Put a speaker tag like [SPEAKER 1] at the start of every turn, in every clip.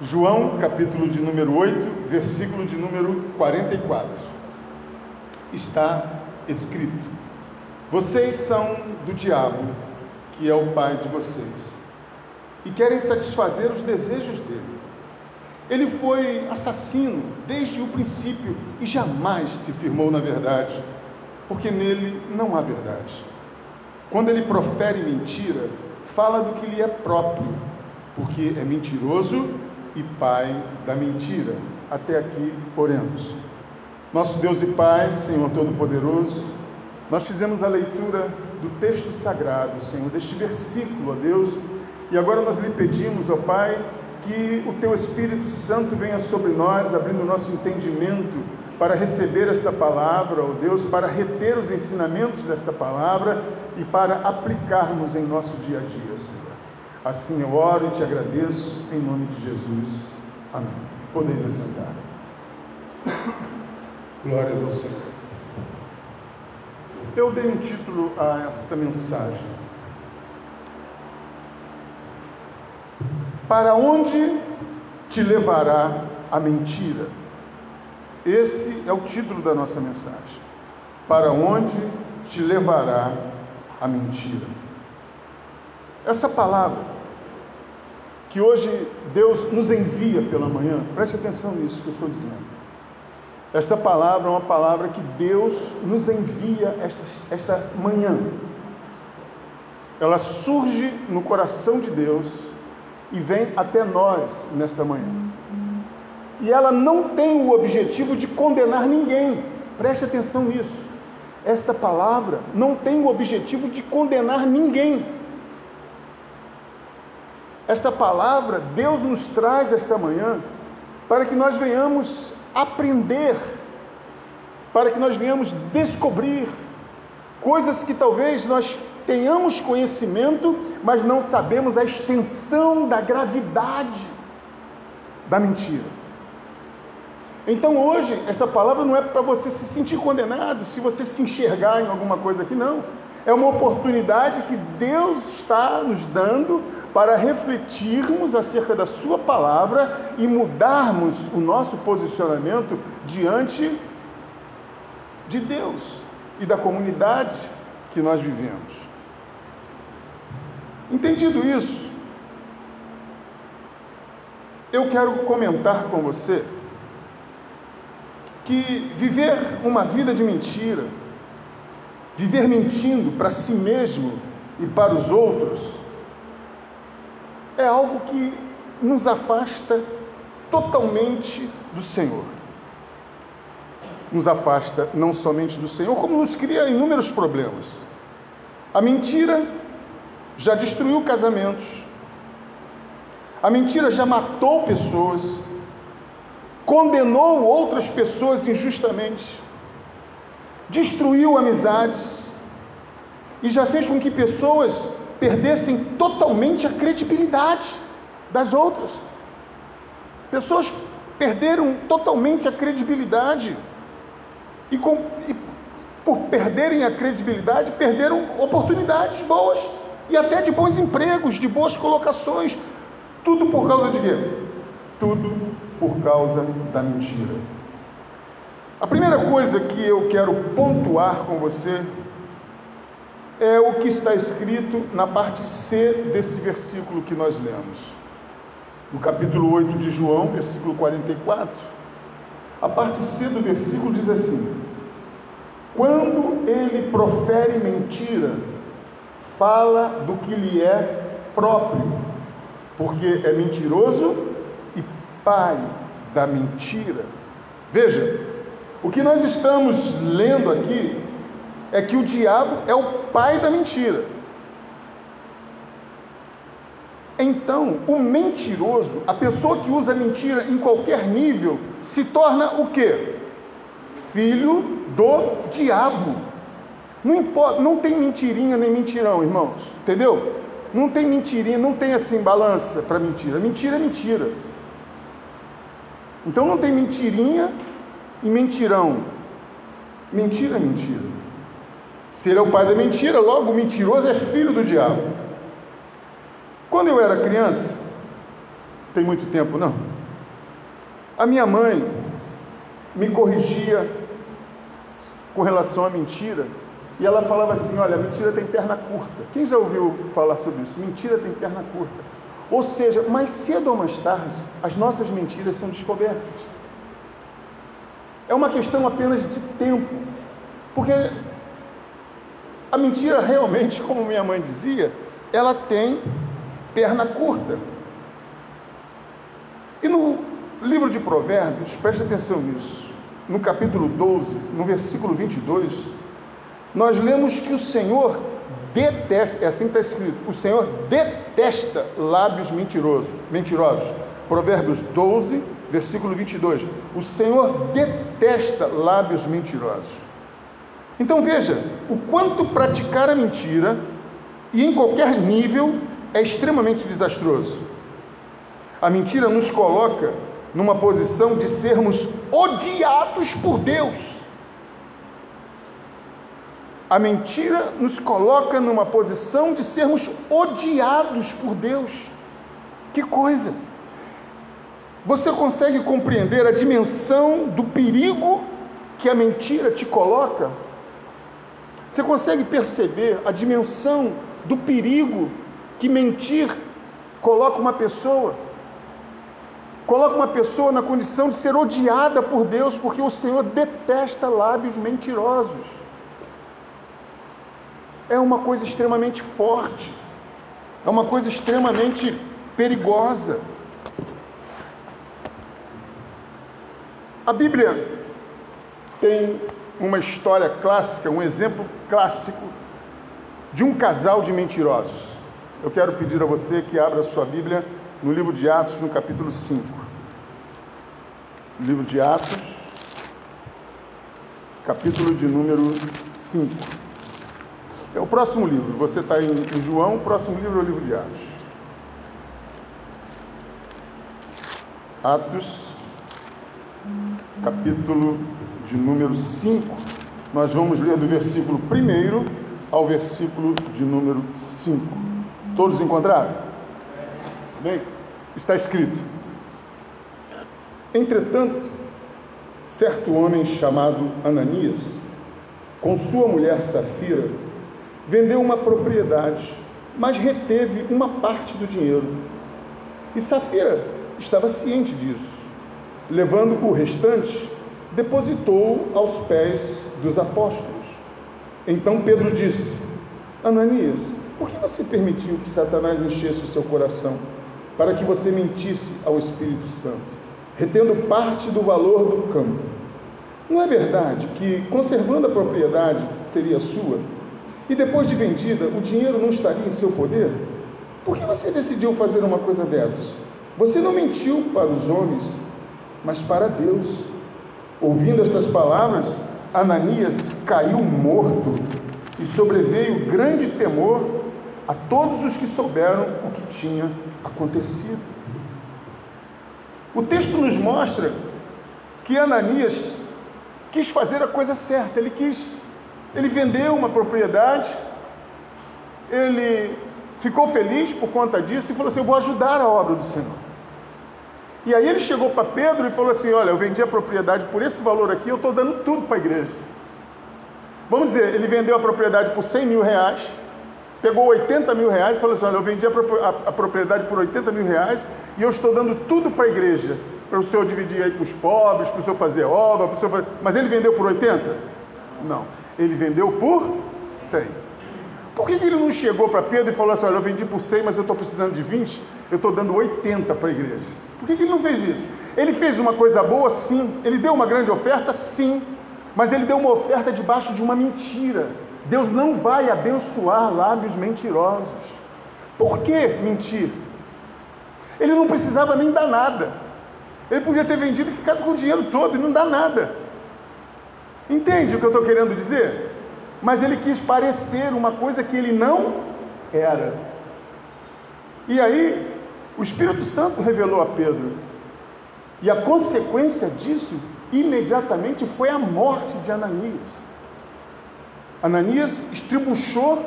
[SPEAKER 1] João, capítulo de número 8, versículo de número 44. Está escrito: Vocês são do diabo, que é o pai de vocês, e querem satisfazer os desejos dele. Ele foi assassino desde o princípio e jamais se firmou na verdade, porque nele não há verdade. Quando ele profere mentira, fala do que lhe é próprio, porque é mentiroso e pai da mentira. Até aqui oremos. Nosso Deus e Pai, Senhor Todo-Poderoso, nós fizemos a leitura do texto sagrado, Senhor, deste versículo, ó Deus, e agora nós lhe pedimos, ó Pai, que o Teu Espírito Santo venha sobre nós, abrindo o nosso entendimento para receber esta palavra, ó Deus, para reter os ensinamentos desta palavra e para aplicarmos em nosso dia a dia, Senhor. Assim eu oro e te agradeço, em nome de Jesus. Amém. Podeis assentar. Glórias ao Senhor. Eu dei um título a esta mensagem. Para onde te levará a mentira? Esse é o título da nossa mensagem. Para onde te levará a mentira? Essa palavra que hoje Deus nos envia pela manhã, preste atenção nisso que eu estou dizendo. Esta palavra é uma palavra que Deus nos envia esta, esta manhã. Ela surge no coração de Deus e vem até nós nesta manhã. E ela não tem o objetivo de condenar ninguém. Preste atenção nisso. Esta palavra não tem o objetivo de condenar ninguém. Esta palavra Deus nos traz esta manhã para que nós venhamos aprender, para que nós venhamos descobrir coisas que talvez nós tenhamos conhecimento, mas não sabemos a extensão da gravidade da mentira. Então hoje, esta palavra não é para você se sentir condenado, se você se enxergar em alguma coisa aqui, não. É uma oportunidade que Deus está nos dando para refletirmos acerca da Sua palavra e mudarmos o nosso posicionamento diante de Deus e da comunidade que nós vivemos. Entendido isso, eu quero comentar com você que viver uma vida de mentira, viver mentindo para si mesmo e para os outros, é algo que nos afasta totalmente do Senhor. Nos afasta não somente do Senhor, como nos cria inúmeros problemas. A mentira já destruiu casamentos, a mentira já matou pessoas, condenou outras pessoas injustamente, destruiu amizades e já fez com que pessoas perdessem totalmente a credibilidade das outras. Pessoas perderam totalmente a credibilidade e, com, e por perderem a credibilidade, perderam oportunidades boas e até de bons empregos, de boas colocações. Tudo por causa de quê? Tudo por causa da mentira. A primeira coisa que eu quero pontuar com você é o que está escrito na parte C desse versículo que nós lemos. No capítulo 8 de João, versículo 44, a parte C do versículo diz assim: Quando ele profere mentira, fala do que lhe é próprio, porque é mentiroso pai da mentira. Veja, o que nós estamos lendo aqui é que o diabo é o pai da mentira. Então, o mentiroso, a pessoa que usa mentira em qualquer nível, se torna o quê? Filho do diabo. Não importa, não tem mentirinha nem mentirão, irmãos. Entendeu? Não tem mentirinha, não tem assim balança para mentira. Mentira é mentira. Então não tem mentirinha e mentirão. Mentira é mentira. Se ele é o pai da mentira, logo o mentiroso é filho do diabo. Quando eu era criança, tem muito tempo, não. A minha mãe me corrigia com relação à mentira, e ela falava assim: olha, mentira tem perna curta. Quem já ouviu falar sobre isso? Mentira tem perna curta. Ou seja, mais cedo ou mais tarde, as nossas mentiras são descobertas. É uma questão apenas de tempo. Porque a mentira realmente, como minha mãe dizia, ela tem perna curta. E no livro de Provérbios, preste atenção nisso, no capítulo 12, no versículo 22, nós lemos que o Senhor detesta, é assim que está escrito, o Senhor detesta lábios mentirosos, mentirosos. Provérbios 12, versículo 22. O Senhor detesta lábios mentirosos. Então veja, o quanto praticar a mentira, e em qualquer nível, é extremamente desastroso. A mentira nos coloca numa posição de sermos odiados por Deus. A mentira nos coloca numa posição de sermos odiados por Deus. Que coisa! Você consegue compreender a dimensão do perigo que a mentira te coloca? Você consegue perceber a dimensão do perigo que mentir coloca uma pessoa? Coloca uma pessoa na condição de ser odiada por Deus, porque o Senhor detesta lábios mentirosos. É uma coisa extremamente forte, é uma coisa extremamente perigosa. A Bíblia tem uma história clássica, um exemplo clássico de um casal de mentirosos. Eu quero pedir a você que abra sua Bíblia no livro de Atos, no capítulo 5. Livro de Atos, capítulo de número 5. É o próximo livro, você está em, em João, o próximo livro é o livro de Atos. Atos capítulo de número 5. Nós vamos ler do versículo 1 ao versículo de número 5. Todos encontraram? Bem, está escrito: Entretanto, certo homem chamado Ananias, com sua mulher Safira, vendeu uma propriedade, mas reteve uma parte do dinheiro. E Safira estava ciente disso levando o restante, depositou aos pés dos apóstolos. Então Pedro disse: Ananias, por que você permitiu que Satanás enchesse o seu coração para que você mentisse ao Espírito Santo, retendo parte do valor do campo? Não é verdade que, conservando a propriedade, seria sua, e depois de vendida, o dinheiro não estaria em seu poder? Por que você decidiu fazer uma coisa dessas? Você não mentiu para os homens, mas para Deus. Ouvindo estas palavras, Ananias caiu morto e sobreveio grande temor a todos os que souberam o que tinha acontecido. O texto nos mostra que Ananias quis fazer a coisa certa, ele quis, ele vendeu uma propriedade, ele ficou feliz por conta disso e falou assim: Eu vou ajudar a obra do Senhor. E aí ele chegou para Pedro e falou assim: Olha, eu vendi a propriedade por esse valor aqui, eu estou dando tudo para a igreja. Vamos dizer, ele vendeu a propriedade por 100 mil reais, pegou 80 mil reais e falou assim: Olha, eu vendi a, a, a propriedade por 80 mil reais e eu estou dando tudo para a igreja, para o senhor dividir aí com os pobres, para o senhor fazer obra, para o senhor fazer... Mas ele vendeu por 80? Não, ele vendeu por 100. Por que, ele não chegou para Pedro e falou assim: Olha, eu vendi por 100, mas eu estou precisando de 20, eu estou dando 80 para a igreja? Por que, que ele não fez isso? Ele fez uma coisa boa, sim. Ele deu uma grande oferta, sim. Mas ele deu uma oferta debaixo de uma mentira. Deus não vai abençoar lábios mentirosos. Por que mentir? Ele não precisava nem dar nada. Ele podia ter vendido e ficado com o dinheiro todo e não dá nada. Entende o que eu estou querendo dizer? Mas ele quis parecer uma coisa que ele não era. E aí o Espírito Santo revelou a Pedro. E a consequência disso, imediatamente, foi a morte de Ananias. Ananias estribuchou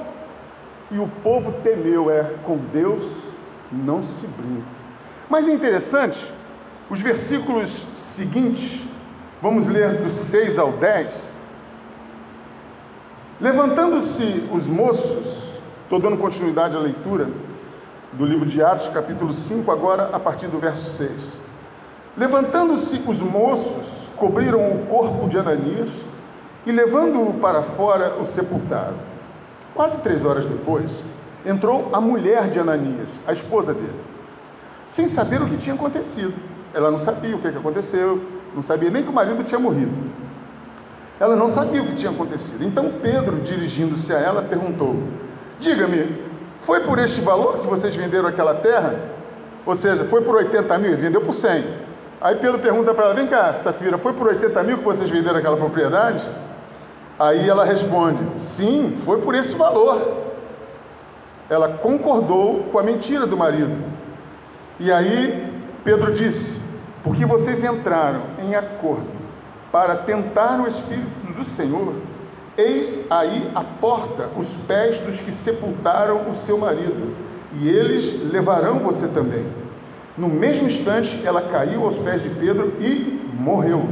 [SPEAKER 1] e o povo temeu. É, com Deus não se brinca. Mas é interessante, os versículos seguintes, vamos ler dos 6 ao 10. Levantando-se os moços, estou dando continuidade à leitura do livro de Atos, capítulo 5, agora a partir do verso 6. Levantando-se os moços, cobriram o corpo de Ananias e, levando-o para fora, o sepultaram. Quase três horas depois, entrou a mulher de Ananias, a esposa dele, sem saber o que tinha acontecido. Ela não sabia o que aconteceu, não sabia nem que o marido tinha morrido. Ela não sabia o que tinha acontecido. Então Pedro, dirigindo-se a ela, perguntou: Diga-me, foi por este valor que vocês venderam aquela terra? Ou seja, foi por 80 mil? Vendeu por 100. Aí Pedro pergunta para ela: Vem cá, Safira, foi por 80 mil que vocês venderam aquela propriedade? Aí ela responde: Sim, foi por esse valor. Ela concordou com a mentira do marido. E aí Pedro disse: Porque vocês entraram em acordo para tentar o Espírito do Senhor, eis aí a porta, os pés dos que sepultaram o seu marido, e eles levarão você também. No mesmo instante, ela caiu aos pés de Pedro e morreu.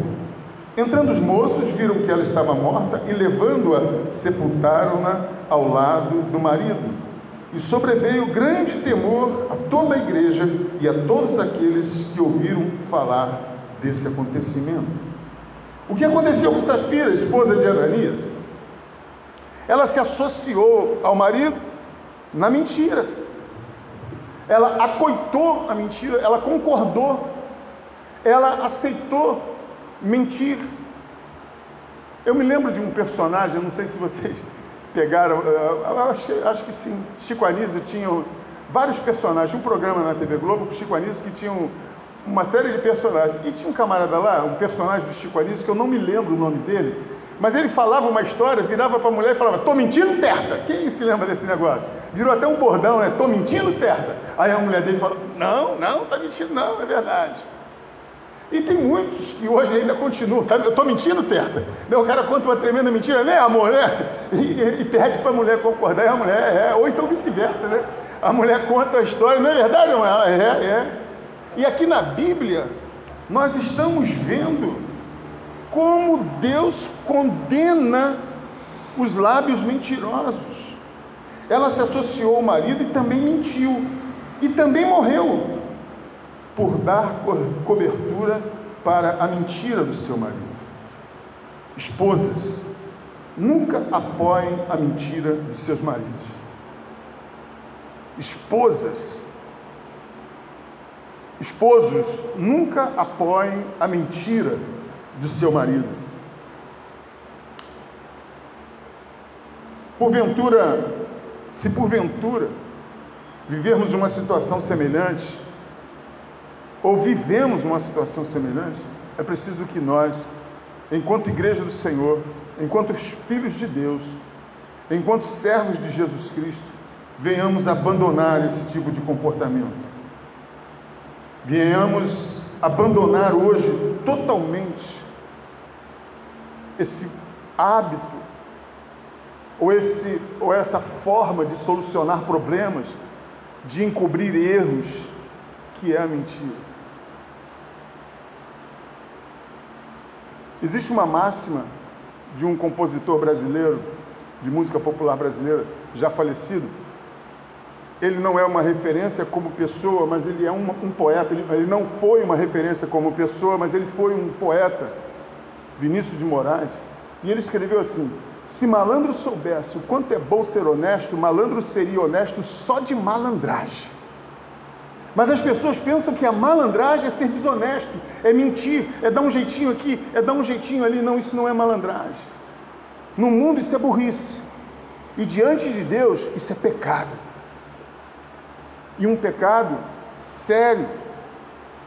[SPEAKER 1] Entrando os moços, viram que ela estava morta e, levando-a, sepultaram-na ao lado do marido. E sobreveio grande temor a toda a igreja e a todos aqueles que ouviram falar desse acontecimento. O que aconteceu com Safira, esposa de Ananias? Ela se associou ao marido na mentira. Ela acoitou a mentira, ela concordou, ela aceitou mentir. Eu me lembro de um personagem, não sei se vocês pegaram, eh, acho, acho que sim, Chico Anísio tinha vários personagens, um programa na TV Globo com Chico Anísio que tinha uma série de personagens. E tinha um camarada lá, um personagem do Chico Anísio, que eu não me lembro o nome dele, mas ele falava uma história, virava para a mulher e falava: Tô mentindo, Terta? Quem se lembra desse negócio? Virou até um bordão, né? Tô mentindo, Terta? Aí a mulher dele falou: Não, não, tá mentindo, não, é verdade. E tem muitos que hoje ainda continuam. Tá? Eu estou mentindo, Terta? O cara conta uma tremenda mentira, né, amor? Né? E, e, pede para a mulher concordar, e a mulher é, ou então vice-versa, né? A mulher conta a história, não é verdade, não é? É, é. E aqui na Bíblia, nós estamos vendo como Deus condena os lábios mentirosos. Ela se associou ao marido e também mentiu, e também morreu por dar cobertura para a mentira do seu marido. Esposas, nunca apoiem a mentira dos seus maridos. Esposas, esposos, nunca apoiem a mentira do seu marido. Porventura, se porventura vivermos uma situação semelhante, ou vivemos uma situação semelhante, é preciso que nós, enquanto igreja do Senhor, enquanto filhos de Deus, enquanto servos de Jesus Cristo, venhamos abandonar esse tipo de comportamento. Venhamos abandonar hoje totalmente esse hábito ou, esse, ou essa forma de solucionar problemas, de encobrir erros, que é a mentira. Existe uma máxima de um compositor brasileiro, de música popular brasileira, já falecido. Ele não é uma referência como pessoa, mas ele é um, um poeta. Ele, ele não foi uma referência como pessoa, mas ele foi um poeta, Vinícius de Moraes. E ele escreveu assim: Se malandro soubesse o quanto é bom ser honesto, malandro seria honesto só de malandragem. Mas as pessoas pensam que a malandragem é ser desonesto, é mentir, é dar um jeitinho aqui, é dar um jeitinho ali. Não, isso não é malandragem. No mundo isso é burrice. E diante de Deus isso é pecado. E um pecado sério.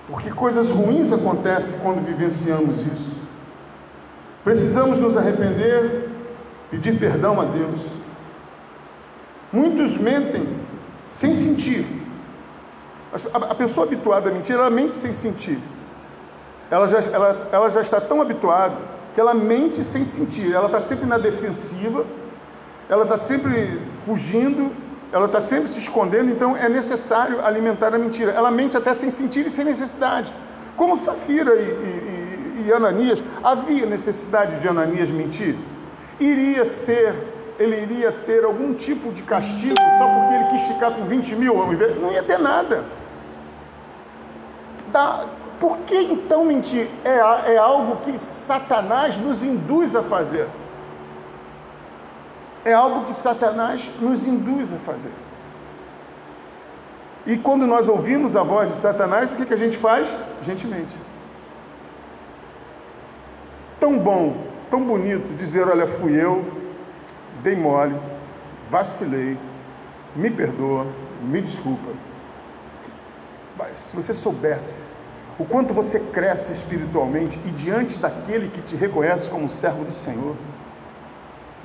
[SPEAKER 1] Porque coisas ruins acontecem quando vivenciamos isso. Precisamos nos arrepender, pedir perdão a Deus. Muitos mentem sem sentir a pessoa habituada a mentir, ela mente sem sentir. Ela já, ela, ela já está tão habituada que ela mente sem sentir. Ela está sempre na defensiva, ela está sempre fugindo, ela está sempre se escondendo, então é necessário alimentar a mentira. Ela mente até sem sentir e sem necessidade. Como Safira e, e, Ananias, havia necessidade de Ananias mentir? Iria ser, ele iria ter algum tipo de castigo só porque ele quis ficar com 20 mil? Não ia ter nada. Tá? Por que então mentir? É, é algo que Satanás nos induz a fazer. É algo que Satanás nos induz a fazer. E quando nós ouvimos a voz de Satanás, o que, que a gente faz? A gente mente. Tão bom, tão bonito dizer: olha, fui eu, dei mole, vacilei, me perdoa, me desculpa. Mas se você soubesse o quanto você cresce espiritualmente e diante daquele que te reconhece como servo do Senhor,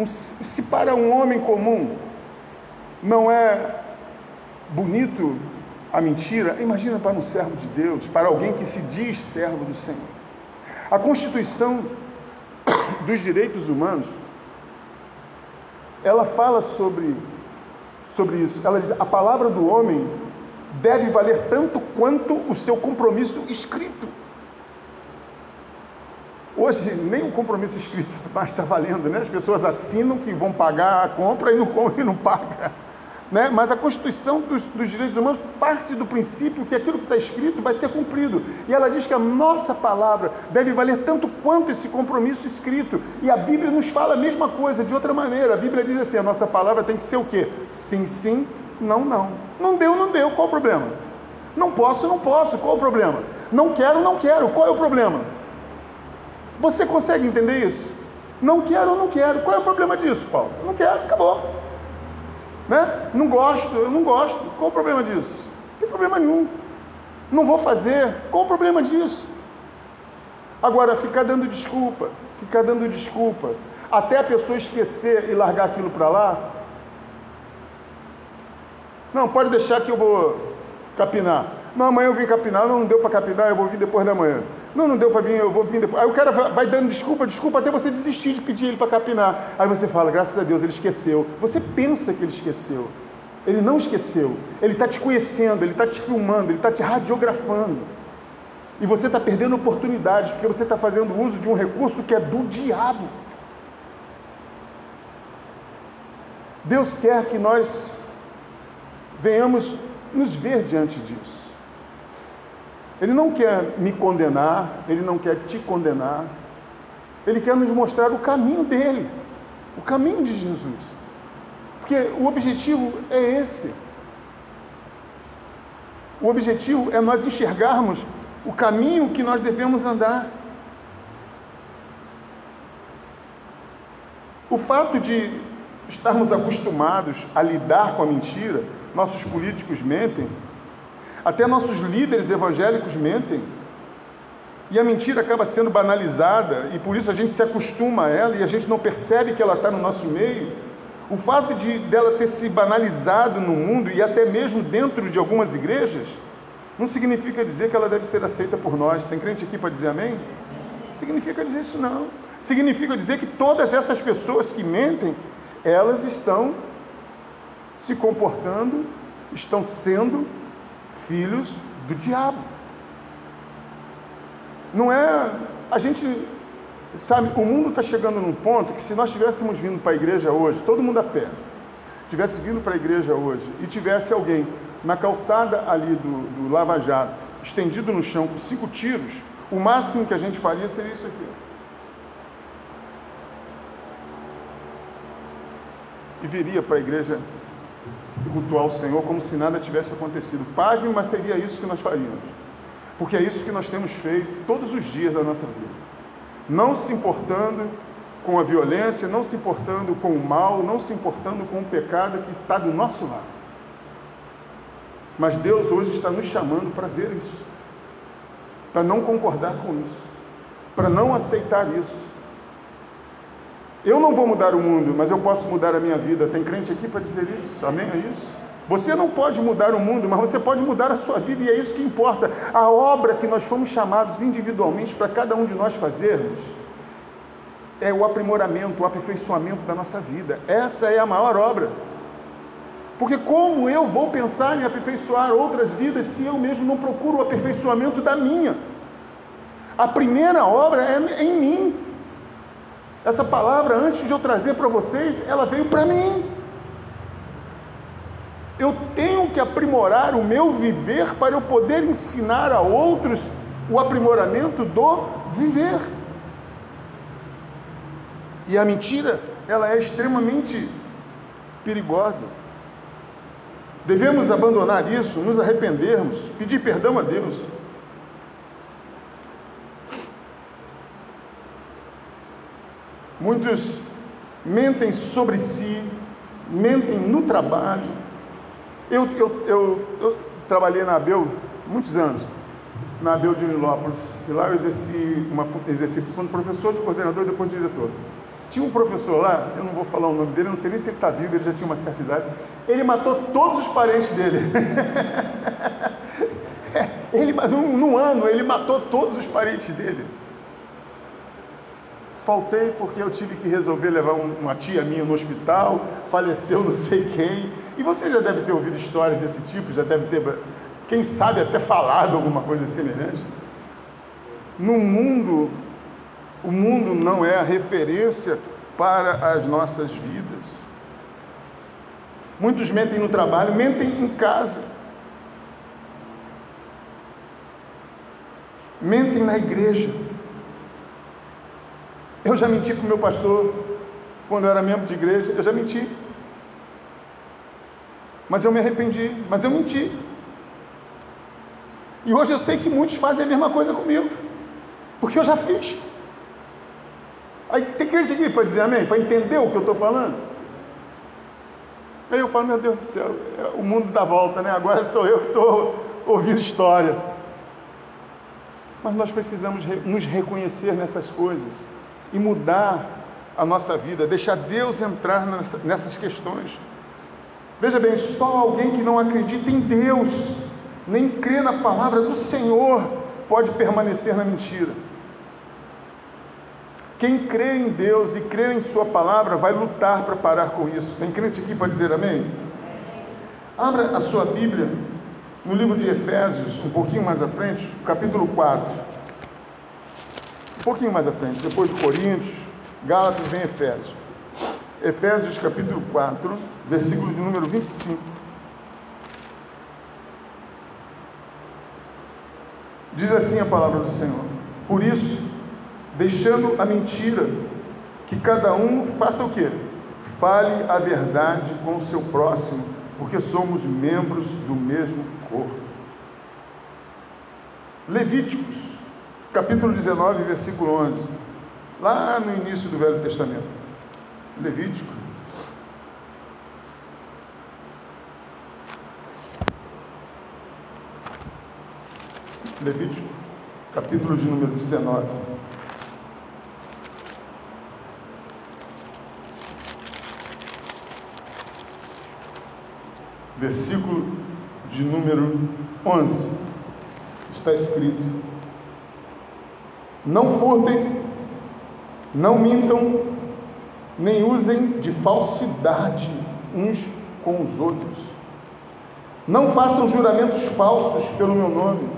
[SPEAKER 1] se para um homem comum não é bonito a mentira, imagina para um servo de Deus, para alguém que se diz servo do Senhor. A Constituição dos Direitos Humanos, ela fala sobre, sobre isso. Ela diz: a palavra do homem deve valer tanto quanto o seu compromisso escrito. Hoje nem o compromisso escrito mais está valendo, né? As pessoas assinam que vão pagar a compra e não, e não pagam. Né? Mas a Constituição dos, dos, Direitos Humanos parte do princípio que aquilo que está escrito vai ser cumprido. E ela diz que a nossa palavra deve valer tanto quanto esse compromisso escrito. E a Bíblia nos fala a mesma coisa, de outra maneira. A Bíblia diz assim: a nossa palavra tem que ser o quê? Sim, sim, não, não. Não deu, não deu. Qual o problema? Não posso, não posso. Qual o problema? Não quero, não quero. Qual é o problema? Você consegue entender isso? Não quero, não quero. Qual é o problema disso, Paulo? Não quero, acabou. Né? Não gosto, eu não gosto. Qual o problema disso? Não tem problema nenhum. Não vou fazer. Qual o problema disso? Agora, ficar dando desculpa, ficar dando desculpa, até a pessoa esquecer e largar aquilo para lá. Não, pode deixar que eu vou capinar. Não, amanhã eu vim capinar, não, deu para capinar, eu vou vir depois da manhã. Não, não deu para vir, eu vou vir depois. Aí o cara vai dando desculpa, desculpa, até você desistir de pedir ele para capinar. Aí você fala, graças a Deus, ele esqueceu. Você pensa que ele esqueceu. Ele não esqueceu. Ele está te conhecendo, ele está te filmando, ele está te radiografando. E você está perdendo oportunidades, porque você está fazendo uso de um recurso que é do diabo. Deus quer que nós venhamos nos ver diante disso. Ele não quer me condenar, ele não quer te condenar, ele quer nos mostrar o caminho dele, o caminho de Jesus. Porque o objetivo é esse. O objetivo é nós enxergarmos o caminho que nós devemos andar. O fato de estarmos acostumados a lidar com a mentira, nossos políticos mentem, até nossos líderes evangélicos mentem. E a mentira acaba sendo banalizada e por isso a gente se acostuma a ela e a gente não percebe que ela está no nosso meio. O fato de dela ter se banalizado no mundo e até mesmo dentro de algumas igrejas não significa dizer que ela deve ser aceita por nós. Tem crente aqui para dizer amém? Significa dizer isso não. Significa dizer que todas essas pessoas que mentem, elas estão se comportando, estão sendo filhos do diabo. Não é. A gente. Sabe, o mundo está chegando num ponto que se nós tivéssemos vindo para a igreja hoje, todo mundo a pé, tivesse vindo para a igreja hoje e tivesse alguém na calçada ali do, do Lava Jato, estendido no chão com cinco tiros, o máximo que a gente faria seria isso aqui. E viria para a igreja cultuar o Senhor como se nada tivesse acontecido. Pasme, mas seria isso que nós faríamos. Porque é isso que nós temos feito todos os dias da nossa vida. Não se importando com a violência, não se importando com o mal, não se importando com o pecado que está do nosso lado. Mas Deus hoje está nos chamando para ver isso, para não concordar com isso, para não aceitar isso. Eu não vou mudar o mundo, mas eu posso mudar a minha vida. Tem crente aqui para dizer isso? Amém? É isso? Você não pode mudar o mundo, mas você pode mudar a sua vida, e é isso que importa. A obra que nós fomos chamados individualmente para cada um de nós fazermos é o aprimoramento, o aperfeiçoamento da nossa vida. Essa é a maior obra. Porque como eu vou pensar em aperfeiçoar outras vidas se eu mesmo não procuro o aperfeiçoamento da minha? A primeira obra é em mim. Essa palavra, antes de eu trazer para vocês, ela veio para mim. Eu tenho que aprimorar o meu viver para eu poder ensinar a outros o aprimoramento do viver. E a mentira, ela é extremamente perigosa. Devemos abandonar isso, nos arrependermos, pedir perdão a Deus. Muitos mentem sobre si, mentem no trabalho. Eu, eu, eu, eu trabalhei na Abel muitos anos, na Abel de Unilópolis, e lá eu exerci, uma, exerci a função de professor, de coordenador e depois de diretor. Tinha um professor lá, eu não vou falar o nome dele, não sei nem se ele está vivo, ele já tinha uma certa idade. Ele matou todos os parentes dele. ele, num, num ano, ele matou todos os parentes dele. Faltei porque eu tive que resolver levar uma tia minha no hospital, faleceu não sei quem. E você já deve ter ouvido histórias desse tipo, já deve ter, quem sabe, até falado alguma coisa semelhante. No mundo, o mundo não é a referência para as nossas vidas. Muitos mentem no trabalho, mentem em casa. Mentem na igreja. Eu já menti para o meu pastor quando eu era membro de igreja, eu já menti. Mas eu me arrependi, mas eu menti. E hoje eu sei que muitos fazem a mesma coisa comigo, porque eu já fiz. Aí tem crente aqui para dizer amém, para entender o que eu estou falando. Aí eu falo, meu Deus do céu, é o mundo dá volta, né? Agora sou eu que estou ouvindo história. Mas nós precisamos nos reconhecer nessas coisas e mudar a nossa vida, deixar Deus entrar nessas questões. Veja bem, só alguém que não acredita em Deus, nem crê na palavra do Senhor, pode permanecer na mentira. Quem crê em Deus e crê em Sua palavra vai lutar para parar com isso. Tem crente aqui para dizer amém? Abra a sua Bíblia no livro de Efésios, um pouquinho mais à frente, capítulo 4 pouquinho mais à frente, depois de Coríntios, Gálatas vem Efésios. Efésios capítulo 4, versículo de número 25. Diz assim a palavra do Senhor: Por isso, deixando a mentira, que cada um faça o quê? Fale a verdade com o seu próximo, porque somos membros do mesmo corpo. Levíticos capítulo 19, versículo 11, lá no início do Velho Testamento, Levítico. Levítico, capítulo de número 19. Versículo de número 11. Está escrito: não furtem, não mintam, nem usem de falsidade uns com os outros. Não façam juramentos falsos pelo meu nome,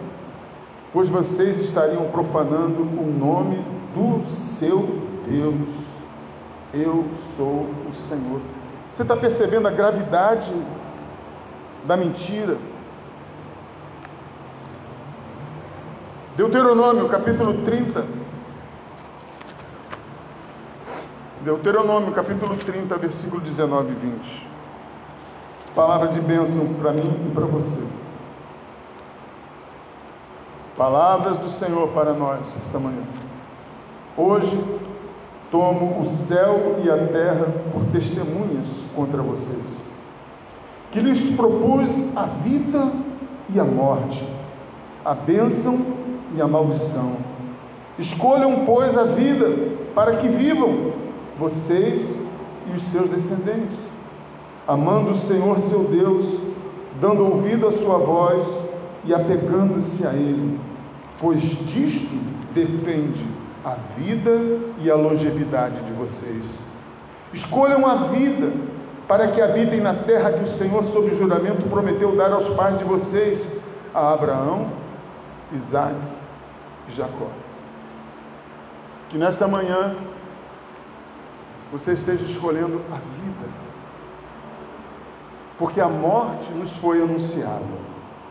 [SPEAKER 1] pois vocês estariam profanando o nome do seu Deus. Eu sou o Senhor. Você está percebendo a gravidade da mentira? Deuteronômio, capítulo 30. Deuteronômio, capítulo 30, versículo 19 e 20. Palavra de bênção para mim e para você. Palavras do Senhor para nós esta manhã. Hoje tomo o céu e a terra por testemunhas contra vocês, que lhes propus a vida e a morte, a bênção e a maldição. Escolham, pois, a vida para que vivam vocês e os seus descendentes, amando o Senhor seu Deus, dando ouvido à sua voz e apegando-se a Ele, pois disto depende a vida e a longevidade de vocês. Escolham a vida para que habitem na terra que o Senhor, sob juramento, prometeu dar aos pais de vocês, a Abraão, Isaac e Jacó. Que nesta manhã você esteja escolhendo a vida, porque a morte nos foi anunciada